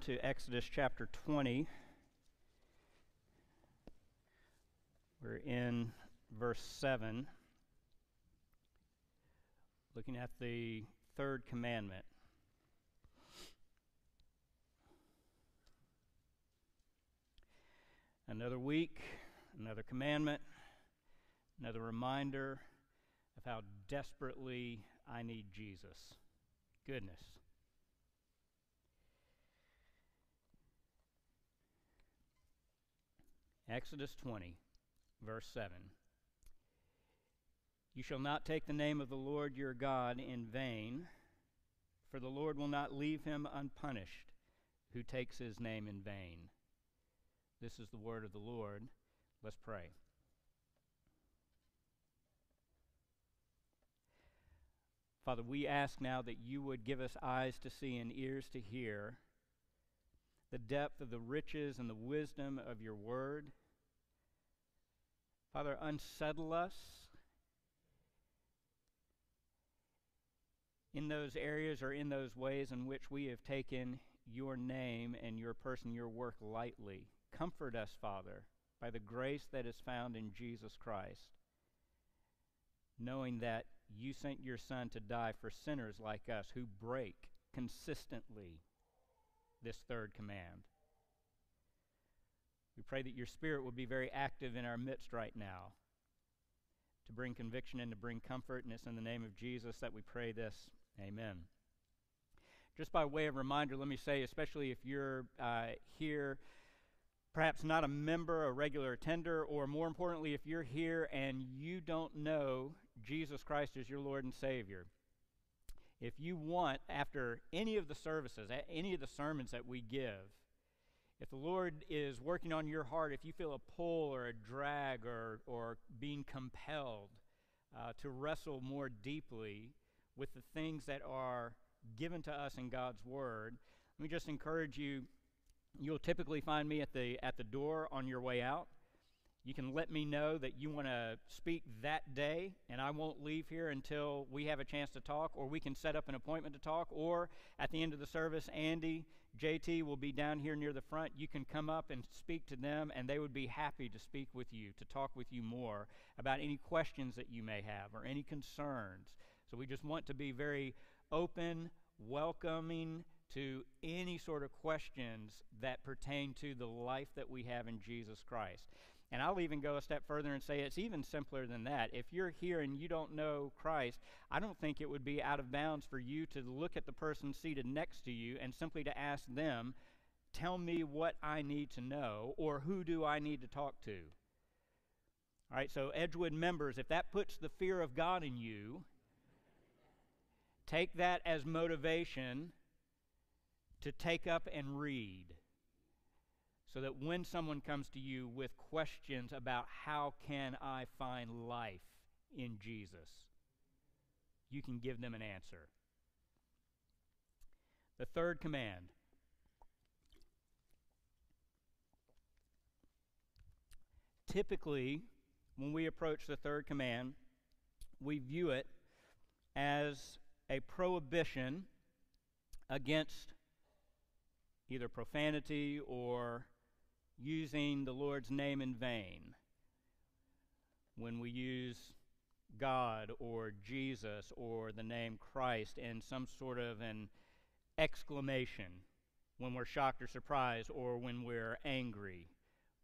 to Exodus chapter 20. We're in verse 7, looking at the third commandment. Another week, another commandment, another reminder of how desperately I need Jesus. Goodness. Exodus 20, verse 7. You shall not take the name of the Lord your God in vain, for the Lord will not leave him unpunished who takes his name in vain. This is the word of the Lord. Let's pray. Father, we ask now that you would give us eyes to see and ears to hear the depth of the riches and the wisdom of your word. Father, unsettle us in those areas or in those ways in which we have taken your name and your person, your work lightly. Comfort us, Father, by the grace that is found in Jesus Christ, knowing that you sent your Son to die for sinners like us who break consistently this third command. We pray that your Spirit will be very active in our midst right now to bring conviction and to bring comfort. And it's in the name of Jesus that we pray this. Amen. Just by way of reminder, let me say, especially if you're uh, here, perhaps not a member, a regular attender, or more importantly, if you're here and you don't know Jesus Christ as your Lord and Savior, if you want, after any of the services, any of the sermons that we give, if the Lord is working on your heart, if you feel a pull or a drag or, or being compelled uh, to wrestle more deeply with the things that are given to us in God's Word, let me just encourage you. You'll typically find me at the, at the door on your way out. You can let me know that you want to speak that day, and I won't leave here until we have a chance to talk, or we can set up an appointment to talk, or at the end of the service, Andy, JT will be down here near the front. You can come up and speak to them, and they would be happy to speak with you, to talk with you more about any questions that you may have or any concerns. So we just want to be very open, welcoming to any sort of questions that pertain to the life that we have in Jesus Christ. And I'll even go a step further and say it's even simpler than that. If you're here and you don't know Christ, I don't think it would be out of bounds for you to look at the person seated next to you and simply to ask them, Tell me what I need to know, or who do I need to talk to? All right, so Edgewood members, if that puts the fear of God in you, take that as motivation to take up and read so that when someone comes to you with questions about how can I find life in Jesus, you can give them an answer. The third command typically, when we approach the third command, we view it as a prohibition against either profanity or using the Lord's name in vain. When we use God or Jesus or the name Christ in some sort of an exclamation when we're shocked or surprised or when we're angry.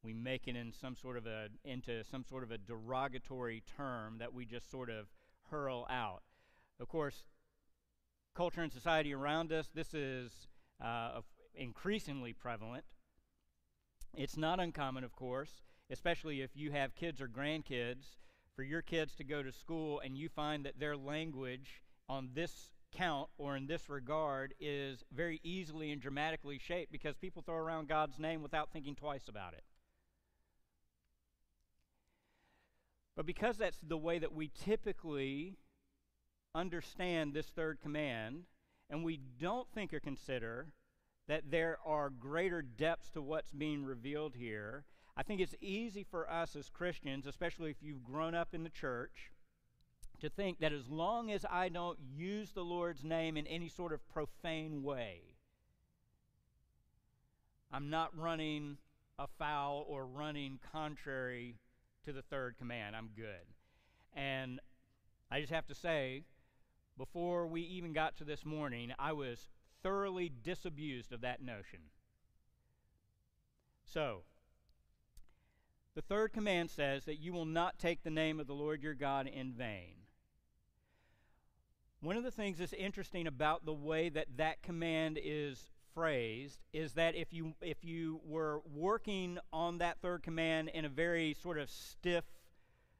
We make it in some sort of a into some sort of a derogatory term that we just sort of hurl out. Of course, culture and society around us, this is uh, increasingly prevalent. It's not uncommon, of course, especially if you have kids or grandkids, for your kids to go to school and you find that their language on this count or in this regard is very easily and dramatically shaped because people throw around God's name without thinking twice about it. But because that's the way that we typically understand this third command, and we don't think or consider that there are greater depths to what's being revealed here. I think it's easy for us as Christians, especially if you've grown up in the church, to think that as long as I don't use the Lord's name in any sort of profane way, I'm not running afoul or running contrary to the third command. I'm good. And I just have to say, before we even got to this morning, I was thoroughly disabused of that notion. So, the third command says that you will not take the name of the Lord your God in vain. One of the things that's interesting about the way that that command is phrased is that if you if you were working on that third command in a very sort of stiff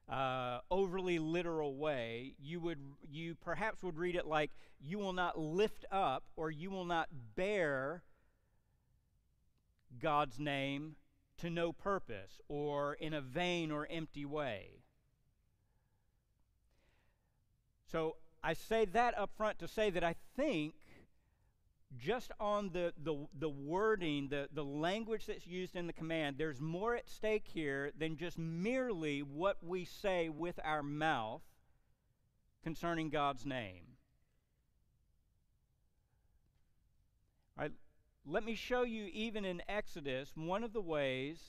uh, overly literal way, you would you perhaps would read it like you will not lift up or you will not bear God's name to no purpose or in a vain or empty way. So I say that up front to say that I think just on the, the, the wording, the, the language that's used in the command, there's more at stake here than just merely what we say with our mouth concerning God's name. All right, let me show you, even in Exodus, one of the ways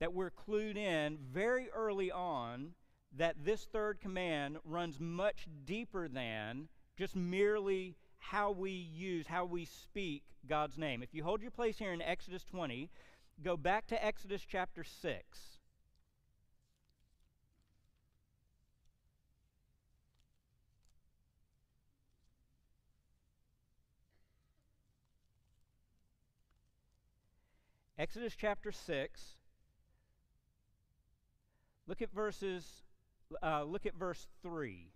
that we're clued in very early on that this third command runs much deeper than just merely how we use, how we speak God's name. If you hold your place here in Exodus 20, go back to Exodus chapter 6. Exodus chapter 6. Look at verses uh, look at verse 3.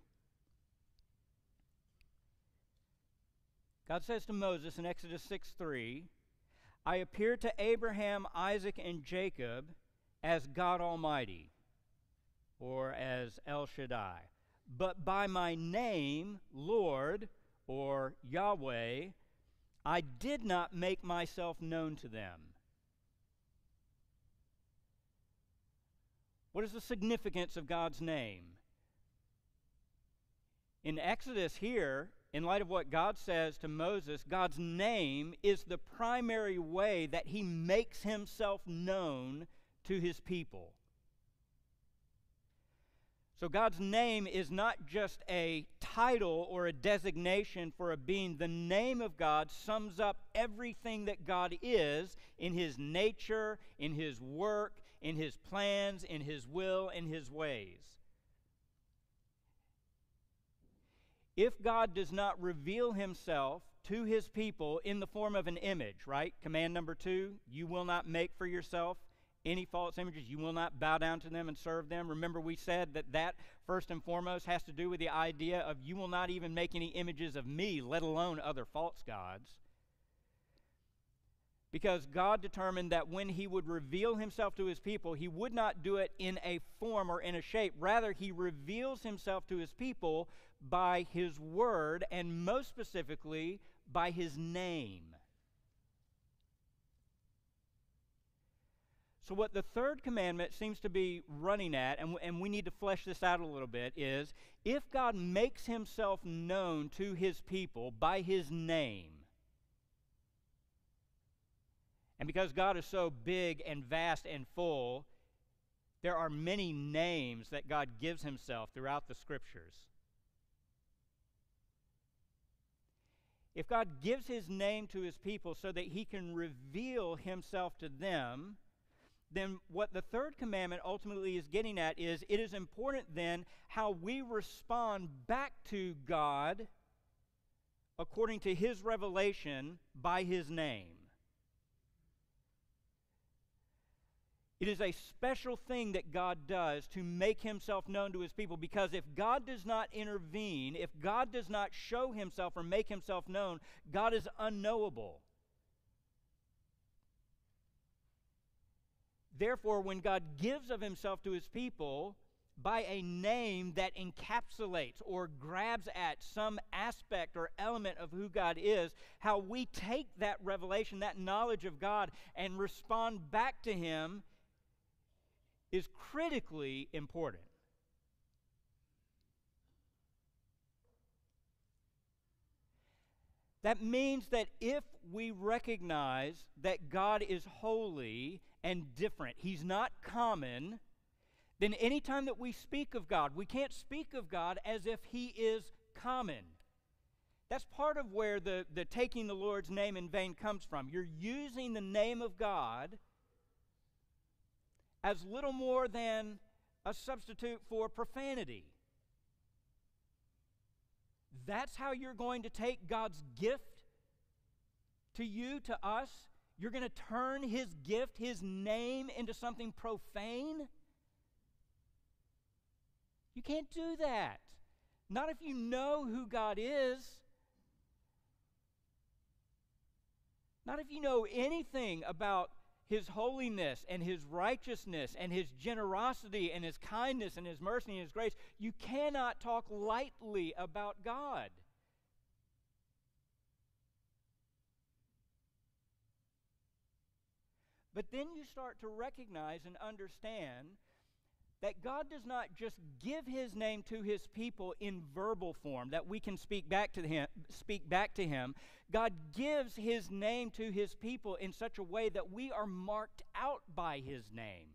God says to Moses in Exodus 6 3, I appeared to Abraham, Isaac, and Jacob as God Almighty, or as El Shaddai. But by my name, Lord, or Yahweh, I did not make myself known to them. What is the significance of God's name? In Exodus, here, in light of what God says to Moses, God's name is the primary way that he makes himself known to his people. So, God's name is not just a title or a designation for a being. The name of God sums up everything that God is in his nature, in his work, in his plans, in his will, in his ways. If God does not reveal himself to his people in the form of an image, right? Command number two you will not make for yourself any false images. You will not bow down to them and serve them. Remember, we said that that first and foremost has to do with the idea of you will not even make any images of me, let alone other false gods. Because God determined that when He would reveal Himself to His people, He would not do it in a form or in a shape. Rather, He reveals Himself to His people by his word, and most specifically, by his name. So, what the third commandment seems to be running at, and, and we need to flesh this out a little bit, is if God makes himself known to his people by his name, and because God is so big and vast and full, there are many names that God gives himself throughout the scriptures. if God gives his name to his people so that he can reveal himself to them, then what the third commandment ultimately is getting at is it is important then how we respond back to God according to his revelation by his name. It is a special thing that God does to make himself known to his people because if God does not intervene, if God does not show himself or make himself known, God is unknowable. Therefore, when God gives of himself to his people by a name that encapsulates or grabs at some aspect or element of who God is, how we take that revelation, that knowledge of God, and respond back to him is critically important. That means that if we recognize that God is holy and different, He's not common, then anytime that we speak of God, we can't speak of God as if He is common. That's part of where the, the taking the Lord's name in vain comes from. You're using the name of God as little more than a substitute for profanity. That's how you're going to take God's gift to you, to us. You're going to turn His gift, His name, into something profane. You can't do that. Not if you know who God is. Not if you know anything about his holiness and his righteousness and his generosity and his kindness and his mercy and his grace. You cannot talk lightly about God. But then you start to recognize and understand that God does not just give his name to his people in verbal form that we can speak back to him speak back to him. God gives his name to his people in such a way that we are marked out by his name.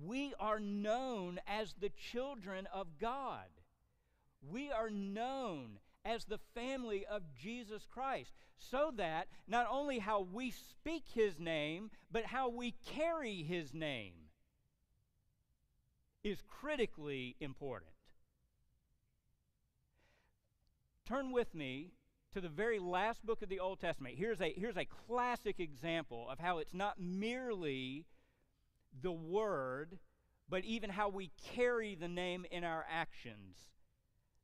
We are known as the children of God. We are known as the family of Jesus Christ so that not only how we speak his name but how we carry his name is critically important. Turn with me to the very last book of the Old Testament. Here's a, here's a classic example of how it's not merely the word, but even how we carry the name in our actions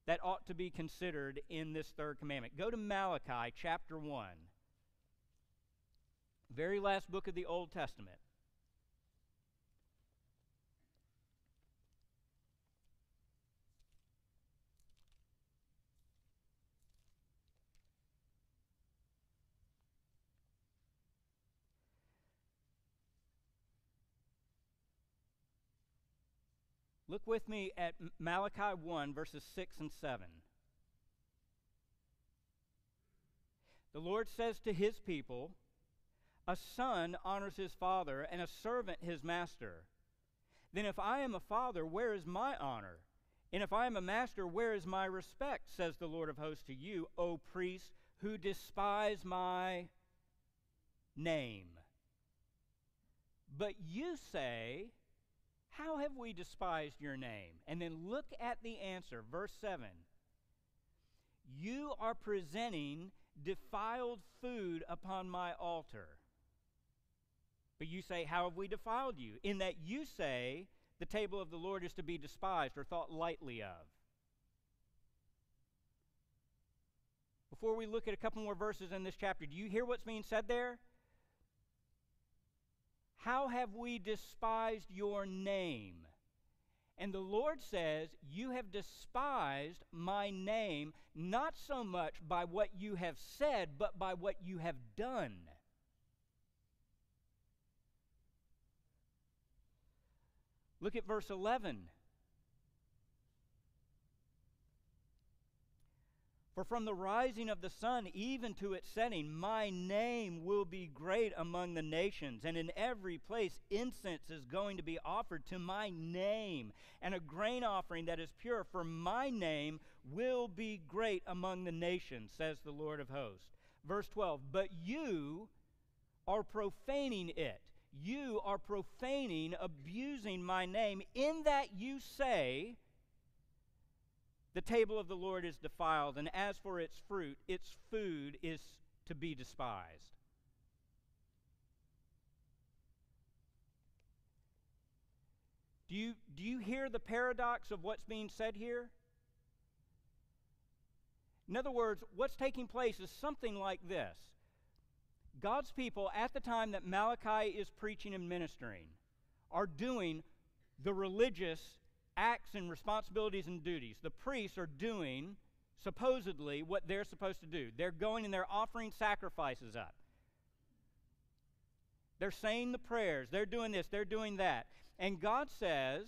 that ought to be considered in this third commandment. Go to Malachi chapter 1, very last book of the Old Testament. Look with me at Malachi 1, verses 6 and 7. The Lord says to his people, A son honors his father, and a servant his master. Then if I am a father, where is my honor? And if I am a master, where is my respect? Says the Lord of hosts to you, O priests who despise my name. But you say, how have we despised your name? And then look at the answer, verse 7. You are presenting defiled food upon my altar. But you say, How have we defiled you? In that you say, the table of the Lord is to be despised or thought lightly of. Before we look at a couple more verses in this chapter, do you hear what's being said there? How have we despised your name? And the Lord says, You have despised my name, not so much by what you have said, but by what you have done. Look at verse 11. For from the rising of the sun even to its setting, my name will be great among the nations, and in every place incense is going to be offered to my name, and a grain offering that is pure, for my name will be great among the nations, says the Lord of hosts. Verse 12, but you are profaning it. You are profaning, abusing my name, in that you say, the table of the Lord is defiled, and as for its fruit, its food is to be despised. Do you, do you hear the paradox of what's being said here? In other words, what's taking place is something like this God's people, at the time that Malachi is preaching and ministering, are doing the religious acts and responsibilities and duties. The priests are doing, supposedly, what they're supposed to do. They're going and they're offering sacrifices up. They're saying the prayers. They're doing this. They're doing that. And God says,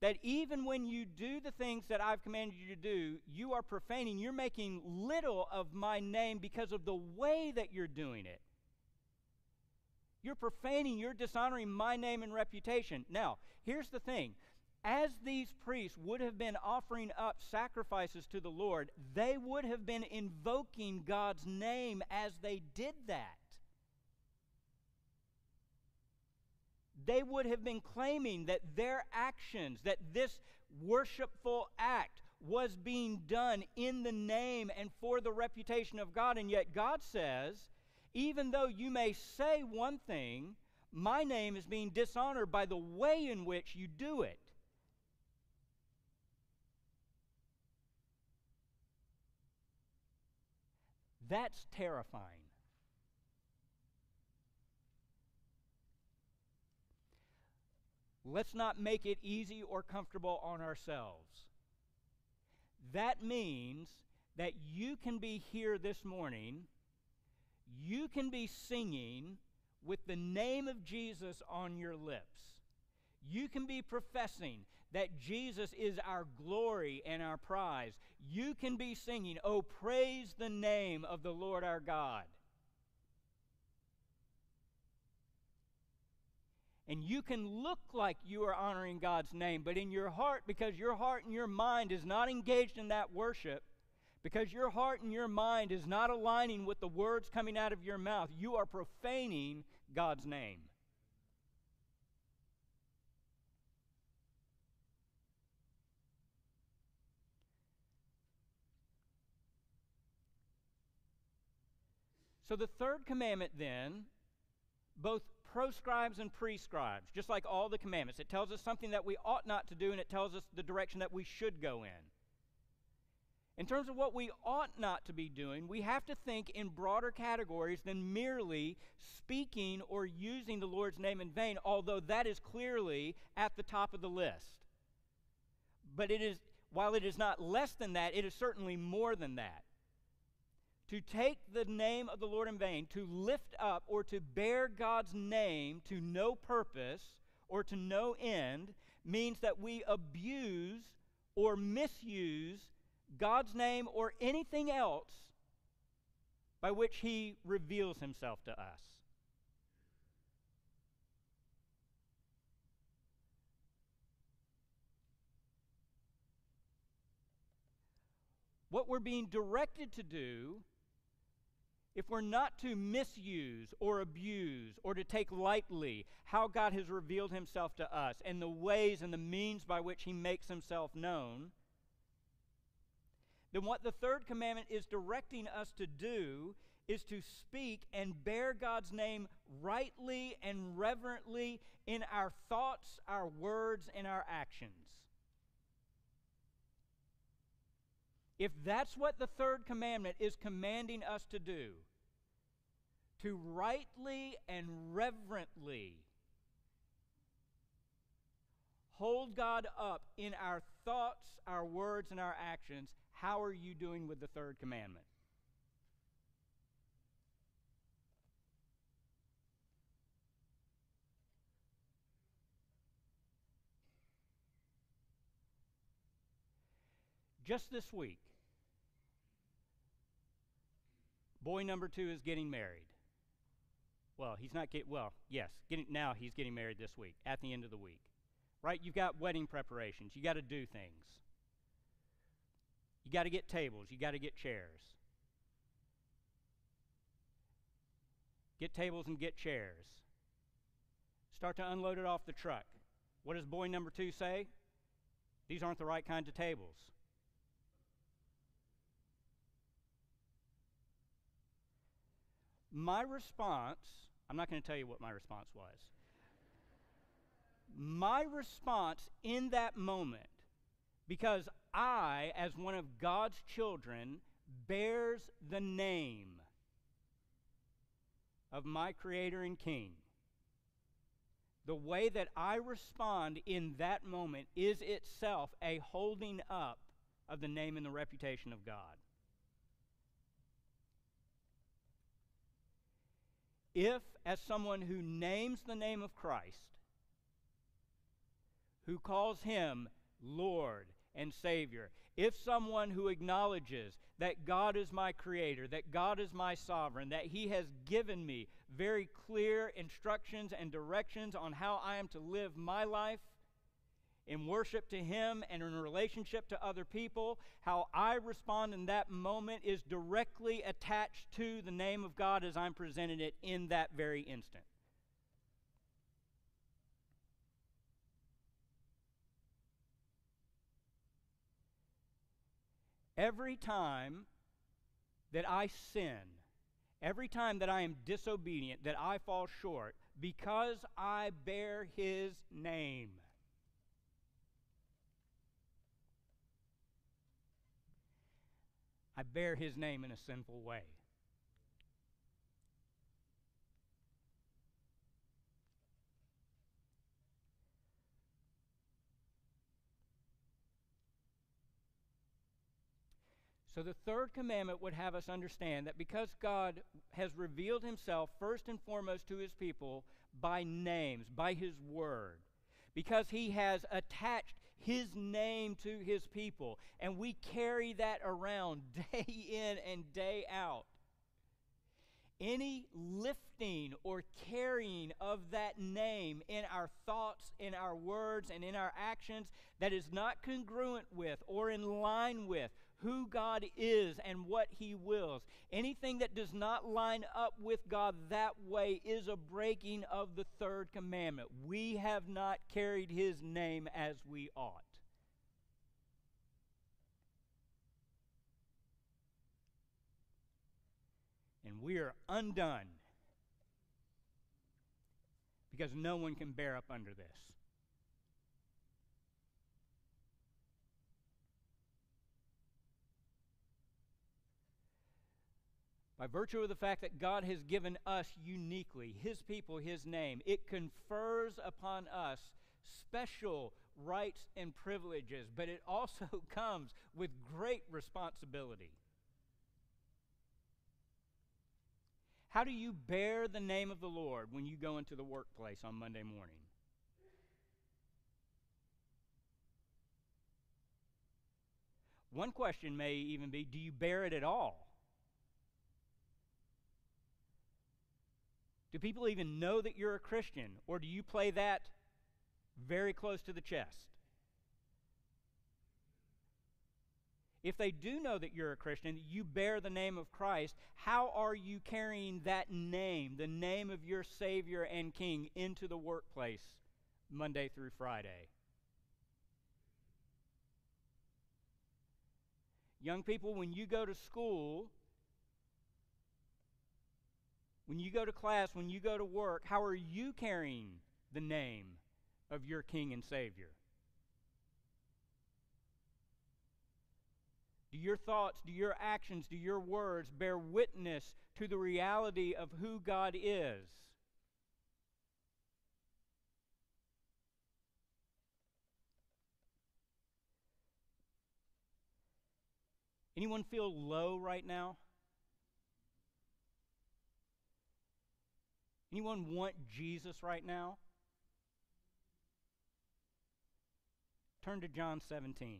that even when you do the things that I've commanded you to do, you are profaning. You're making little of my name because of the way that you're doing it. You're profaning, you're dishonoring my name and reputation. Now, here's the thing as these priests would have been offering up sacrifices to the Lord, they would have been invoking God's name as they did that. They would have been claiming that their actions, that this worshipful act was being done in the name and for the reputation of God. And yet God says, even though you may say one thing, my name is being dishonored by the way in which you do it. That's terrifying. Let's not make it easy or comfortable on ourselves. That means that you can be here this morning, you can be singing with the name of Jesus on your lips. You can be professing that Jesus is our glory and our prize. You can be singing, Oh, praise the name of the Lord our God. And you can look like you are honoring God's name, but in your heart, because your heart and your mind is not engaged in that worship, because your heart and your mind is not aligning with the words coming out of your mouth, you are profaning God's name. So the third commandment then both proscribes and prescribes, just like all the commandments. It tells us something that we ought not to do, and it tells us the direction that we should go in. In terms of what we ought not to be doing, we have to think in broader categories than merely speaking or using the Lord's name in vain, although that is clearly at the top of the list. But it is, while it is not less than that, it is certainly more than that. To take the name of the Lord in vain, to lift up or to bear God's name to no purpose or to no end, means that we abuse or misuse God's name or anything else by which He reveals Himself to us. What we're being directed to do if we're not to misuse or abuse or to take lightly how God has revealed himself to us and the ways and the means by which he makes himself known, then what the third commandment is directing us to do is to speak and bear God's name rightly and reverently in our thoughts, our words, and our actions. If that's what the third commandment is commanding us to do, to rightly and reverently hold God up in our thoughts, our words, and our actions, how are you doing with the third commandment? Just this week, boy number two is getting married. Well, he's not get well, yes, getting now he's getting married this week, at the end of the week. Right? You've got wedding preparations. You got to do things. You got to get tables, you got to get chairs. Get tables and get chairs. Start to unload it off the truck. What does boy number 2 say? These aren't the right kinds of tables. My response I'm not going to tell you what my response was. My response in that moment, because I, as one of God's children, bears the name of my Creator and King. The way that I respond in that moment is itself a holding up of the name and the reputation of God. if, as someone who names the name of Christ, who calls him Lord and Savior, if someone who acknowledges that God is my creator, that God is my sovereign, that He has given me very clear instructions and directions on how I am to live my life in worship to Him and in relationship to other people, how I respond in that moment is directly attached to the name of God as I'm presenting it in that very instant. Every time that I sin, every time that I am disobedient, that I fall short, because I bear his name. I bear his name in a sinful way. So the third commandment would have us understand that because God has revealed himself first and foremost to his people by names, by his word, because he has attached his name to his people, and we carry that around day in and day out. Any lifting or carrying of that name in our thoughts, in our words, and in our actions that is not congruent with or in line with who God is and what He wills. Anything that does not line up with God that way is a breaking of the third commandment. We have not carried His name as we ought. And we are undone because no one can bear up under this. By virtue of the fact that God has given us uniquely, His people, His name, it confers upon us special rights and privileges, but it also comes with great responsibility. How do you bear the name of the Lord when you go into the workplace on Monday morning? One question may even be do you bear it at all? Do people even know that you're a Christian? Or do you play that very close to the chest? If they do know that you're a Christian, you bear the name of Christ, how are you carrying that name, the name of your Savior and King, into the workplace Monday through Friday? Young people, when you go to school, when you go to class, when you go to work, how are you carrying the name of your King and Savior? Do your thoughts, do your actions, do your words bear witness to the reality of who God is? Anyone feel low right now? Anyone want Jesus right now? Turn to John 17.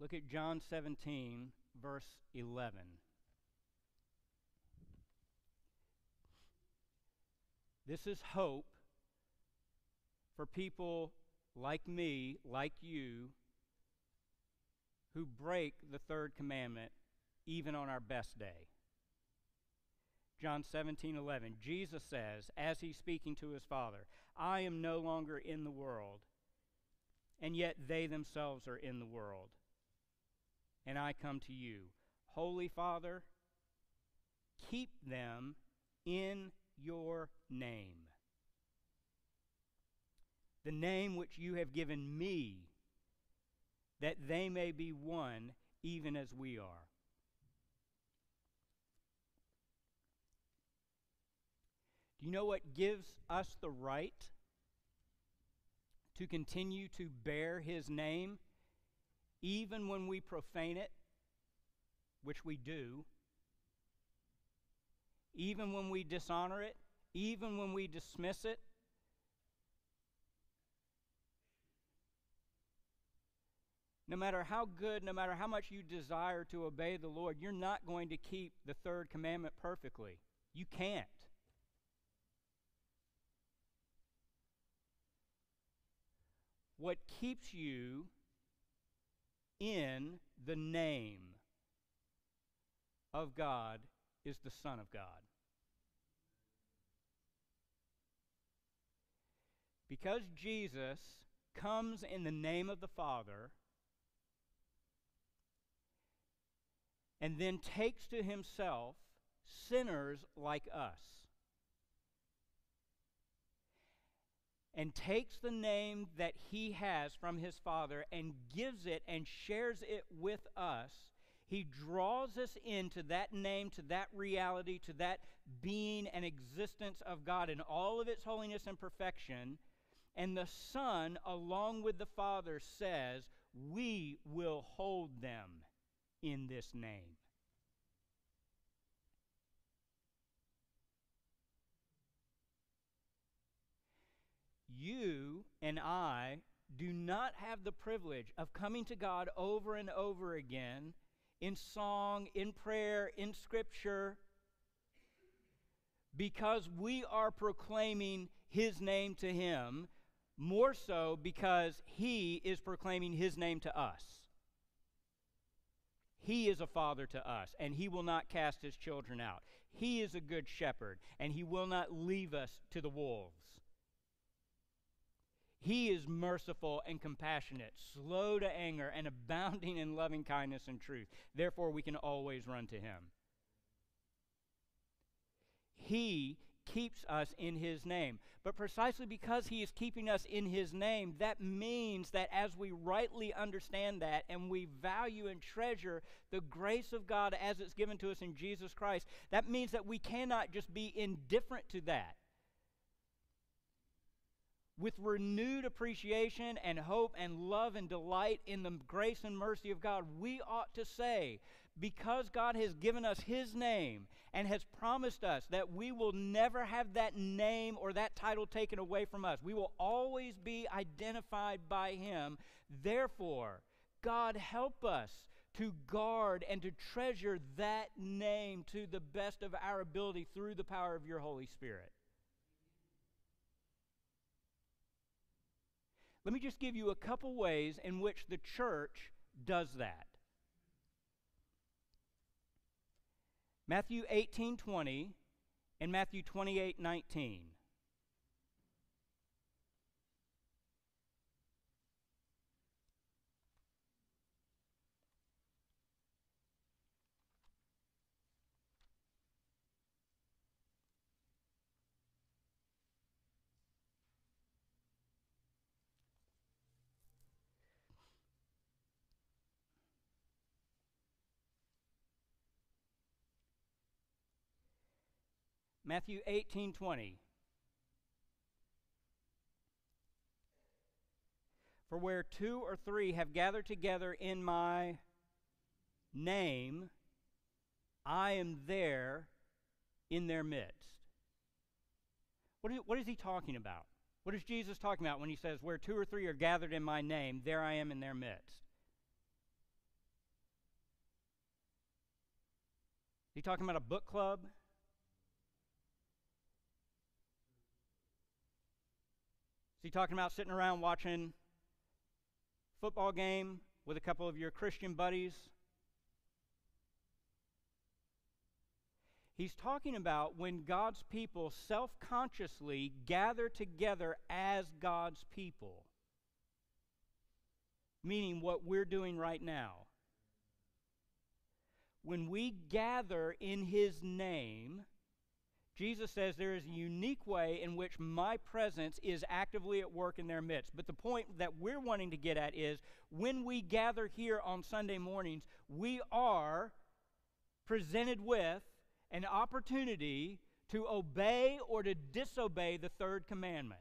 Look at John 17, verse 11. This is hope for people like me, like you, who break the third commandment even on our best day. John 17, 11. Jesus says, as he's speaking to his Father, I am no longer in the world, and yet they themselves are in the world and I come to you. Holy Father, keep them in your name. The name which you have given me, that they may be one even as we are. Do you know what gives us the right to continue to bear his name even when we profane it, which we do, even when we dishonor it, even when we dismiss it? No matter how good, no matter how much you desire to obey the Lord, you're not going to keep the third commandment perfectly. You can't. What keeps you in the name of God is the Son of God. Because Jesus comes in the name of the Father and then takes to himself sinners like us and takes the name that he has from his Father and gives it and shares it with us, he draws us into that name, to that reality, to that being and existence of God in all of its holiness and perfection. And the Son, along with the Father, says, We will hold them in this name. You and I do not have the privilege of coming to God over and over again in song, in prayer, in scripture, because we are proclaiming His name to Him, more so because He is proclaiming His name to us. He is a father to us, and He will not cast His children out. He is a good shepherd, and He will not leave us to the wolves. He is merciful and compassionate, slow to anger, and abounding in loving kindness and truth. Therefore, we can always run to Him. He keeps us in His name. But precisely because He is keeping us in His name, that means that as we rightly understand that and we value and treasure the grace of God as it's given to us in Jesus Christ, that means that we cannot just be indifferent to that with renewed appreciation and hope and love and delight in the grace and mercy of God, we ought to say, because God has given us His name and has promised us that we will never have that name or that title taken away from us, we will always be identified by Him. Therefore, God, help us to guard and to treasure that name to the best of our ability through the power of your Holy Spirit. Let me just give you a couple ways in which the church does that. Matthew 18:20 and Matthew 28:19. Matthew 18 20. For where two or three have gathered together in my name, I am there in their midst. What is, what is he talking about? What is Jesus talking about when he says, Where two or three are gathered in my name, there I am in their midst? Is he talking about a book club? Is he talking about sitting around watching football game with a couple of your Christian buddies? He's talking about when God's people self consciously gather together as God's people, meaning what we're doing right now. When we gather in His name, Jesus says there is a unique way in which my presence is actively at work in their midst. But the point that we're wanting to get at is when we gather here on Sunday mornings, we are presented with an opportunity to obey or to disobey the third commandment,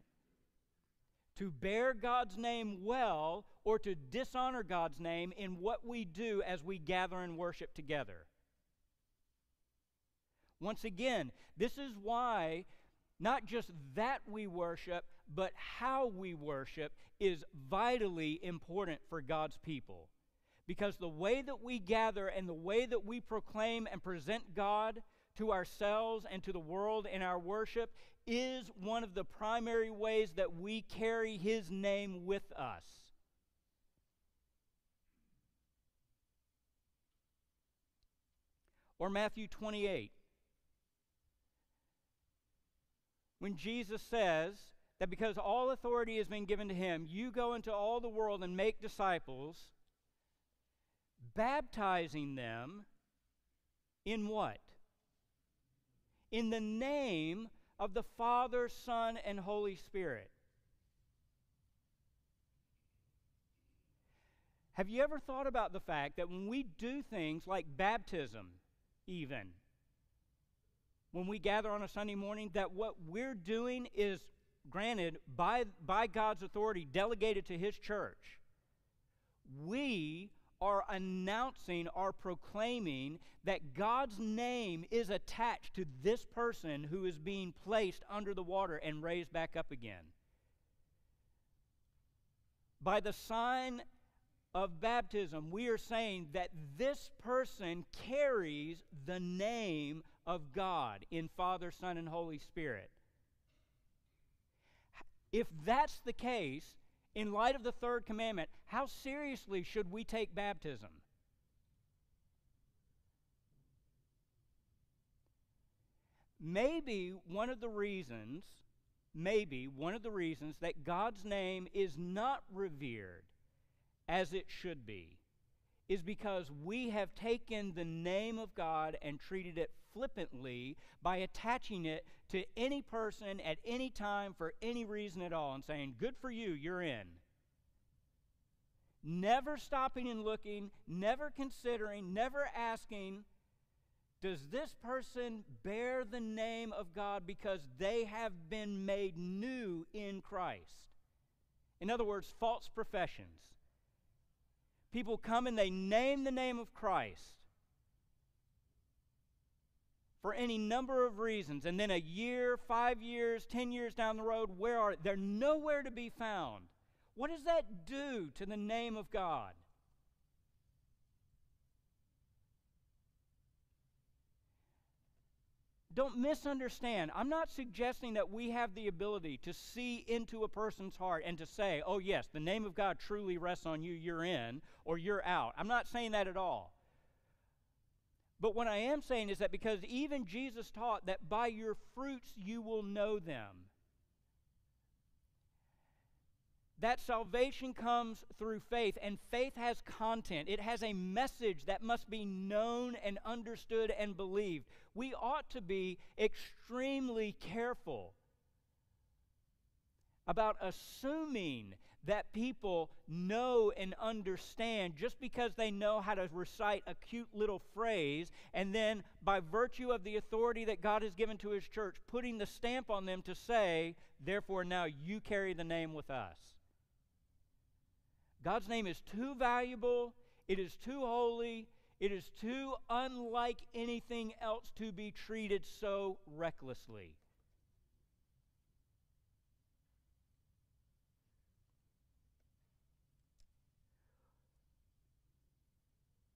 to bear God's name well or to dishonor God's name in what we do as we gather and worship together. Once again, this is why not just that we worship, but how we worship is vitally important for God's people. Because the way that we gather and the way that we proclaim and present God to ourselves and to the world in our worship is one of the primary ways that we carry His name with us. Or Matthew 28 when Jesus says that because all authority has been given to him, you go into all the world and make disciples, baptizing them in what? In the name of the Father, Son, and Holy Spirit. Have you ever thought about the fact that when we do things like baptism, even, when we gather on a Sunday morning that what we're doing is granted by, by God's authority, delegated to His church. We are announcing or proclaiming that God's name is attached to this person who is being placed under the water and raised back up again. By the sign of baptism, we are saying that this person carries the name of God in Father, Son, and Holy Spirit. If that's the case, in light of the third commandment, how seriously should we take baptism? Maybe one of the reasons, maybe one of the reasons that God's name is not revered as it should be is because we have taken the name of God and treated it flippantly by attaching it to any person at any time for any reason at all and saying, Good for you, you're in. Never stopping and looking, never considering, never asking, Does this person bear the name of God because they have been made new in Christ? In other words, false professions. People come and they name the name of Christ for any number of reasons. And then a year, five years, ten years down the road, where are they? They're nowhere to be found. What does that do to the name of God? Don't misunderstand. I'm not suggesting that we have the ability to see into a person's heart and to say, oh, yes, the name of God truly rests on you, you're in, or you're out. I'm not saying that at all. But what I am saying is that because even Jesus taught that by your fruits you will know them. That salvation comes through faith, and faith has content. It has a message that must be known and understood and believed. We ought to be extremely careful about assuming that people know and understand just because they know how to recite a cute little phrase, and then by virtue of the authority that God has given to His church, putting the stamp on them to say, therefore, now you carry the name with us. God's name is too valuable, it is too holy, it is too unlike anything else to be treated so recklessly.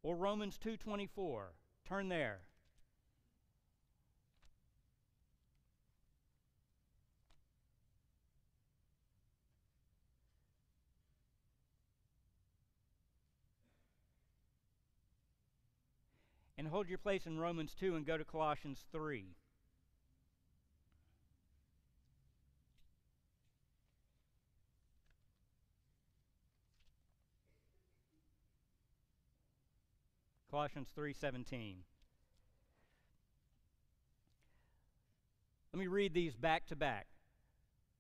or Romans 2:24. Turn there. And hold your place in Romans 2 and go to Colossians 3. Colossians 3:17. Let me read these back to back.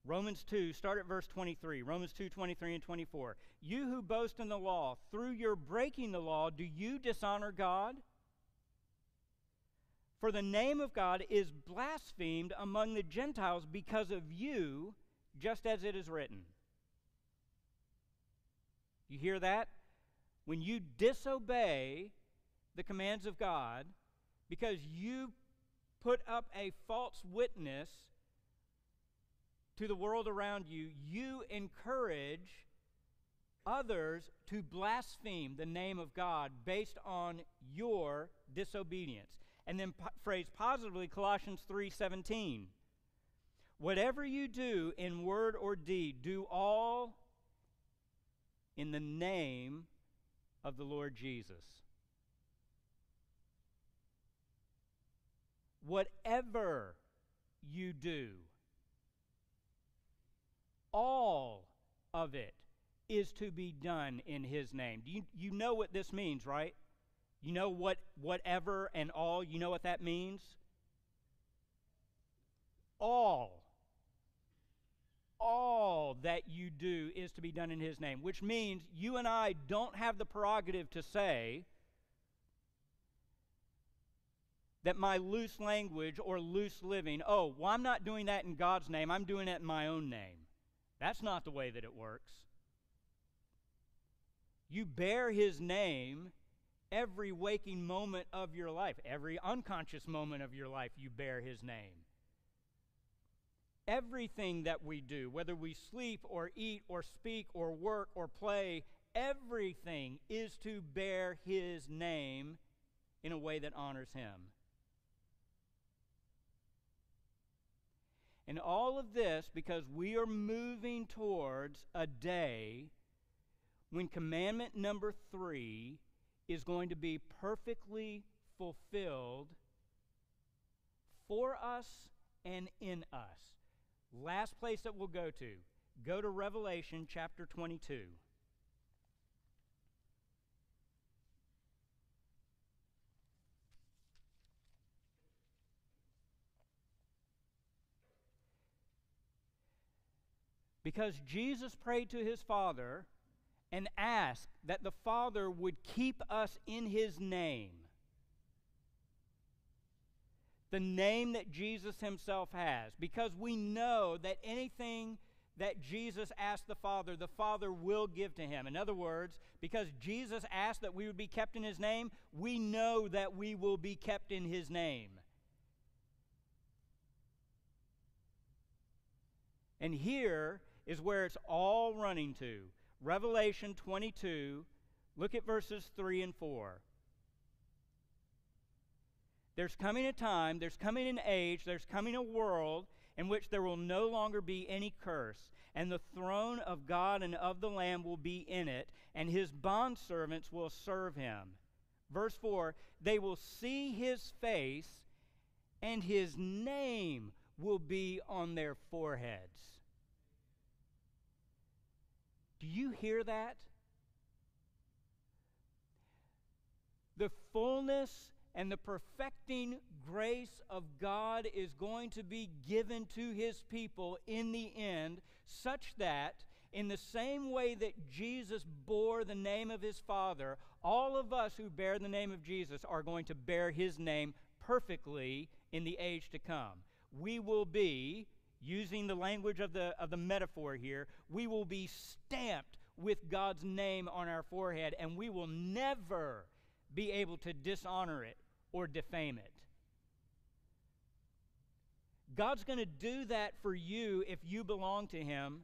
Romans 2, start at verse 23. Romans 2, 23 and 24. You who boast in the law, through your breaking the law, do you dishonor God? For the name of God is blasphemed among the Gentiles because of you, just as it is written. You hear that? When you disobey the commands of God because you put up a false witness to the world around you, you encourage others to blaspheme the name of God based on your disobedience. And then po- phrase positively Colossians 3:17. Whatever you do in word or deed, do all in the name of the Lord Jesus. Whatever you do, all of it is to be done in his name. You, you know what this means, right? You know what whatever and all, you know what that means? All. All that you do is to be done in his name, which means you and I don't have the prerogative to say that my loose language or loose living, oh, well, I'm not doing that in God's name, I'm doing it in my own name. That's not the way that it works. You bear his name every waking moment of your life, every unconscious moment of your life, you bear his name. Everything that we do, whether we sleep or eat or speak or work or play, everything is to bear his name in a way that honors him. And all of this because we are moving towards a day when commandment number three is going to be perfectly fulfilled for us and in us. Last place that we'll go to. Go to Revelation chapter 22. Because Jesus prayed to his Father and ask that the Father would keep us in His name. The name that Jesus Himself has. Because we know that anything that Jesus asked the Father, the Father will give to Him. In other words, because Jesus asked that we would be kept in His name, we know that we will be kept in His name. And here is where it's all running to. Revelation 22, look at verses 3 and 4. There's coming a time, there's coming an age, there's coming a world in which there will no longer be any curse, and the throne of God and of the Lamb will be in it, and his bondservants will serve him. Verse 4 They will see his face, and his name will be on their foreheads. Do you hear that? The fullness and the perfecting grace of God is going to be given to his people in the end, such that, in the same way that Jesus bore the name of his Father, all of us who bear the name of Jesus are going to bear his name perfectly in the age to come. We will be using the language of the, of the metaphor here, we will be stamped with God's name on our forehead, and we will never be able to dishonor it or defame it. God's going to do that for you if you belong to Him.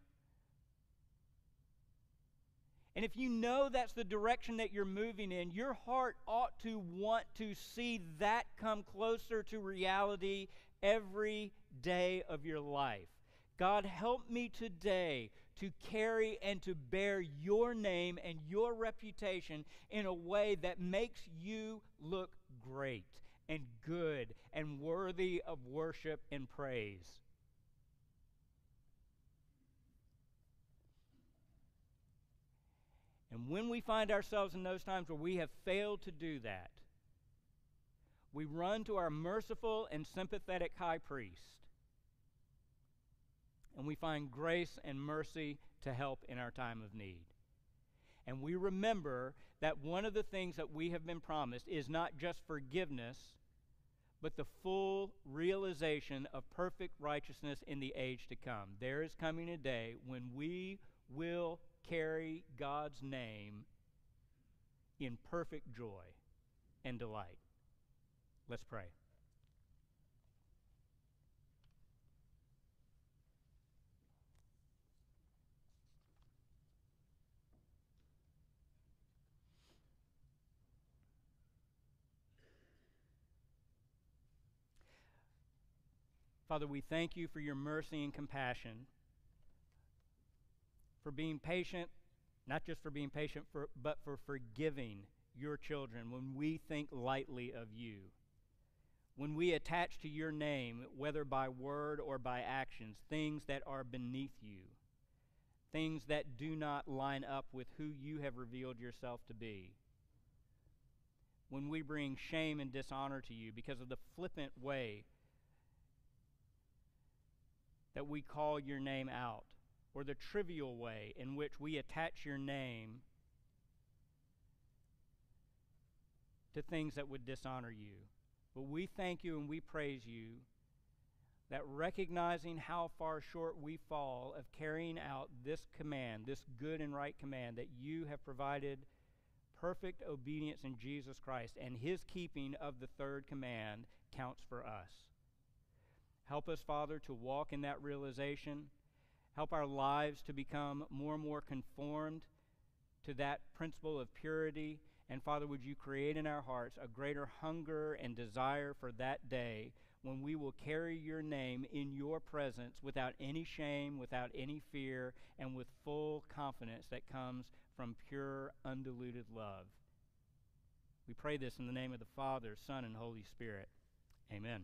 And if you know that's the direction that you're moving in, your heart ought to want to see that come closer to reality every day of your life. God, help me today to carry and to bear your name and your reputation in a way that makes you look great and good and worthy of worship and praise. And when we find ourselves in those times where we have failed to do that, we run to our merciful and sympathetic high priest and we find grace and mercy to help in our time of need. And we remember that one of the things that we have been promised is not just forgiveness, but the full realization of perfect righteousness in the age to come. There is coming a day when we will carry God's name in perfect joy and delight. Let's pray. Father, we thank you for your mercy and compassion, for being patient, not just for being patient, for, but for forgiving your children when we think lightly of you. When we attach to your name, whether by word or by actions, things that are beneath you, things that do not line up with who you have revealed yourself to be. When we bring shame and dishonor to you because of the flippant way that we call your name out, or the trivial way in which we attach your name to things that would dishonor you. But we thank you and we praise you that recognizing how far short we fall of carrying out this command, this good and right command, that you have provided perfect obedience in Jesus Christ, and his keeping of the third command counts for us. Help us, Father, to walk in that realization. Help our lives to become more and more conformed to that principle of purity. And Father, would you create in our hearts a greater hunger and desire for that day when we will carry your name in your presence without any shame, without any fear, and with full confidence that comes from pure, undiluted love. We pray this in the name of the Father, Son, and Holy Spirit. Amen.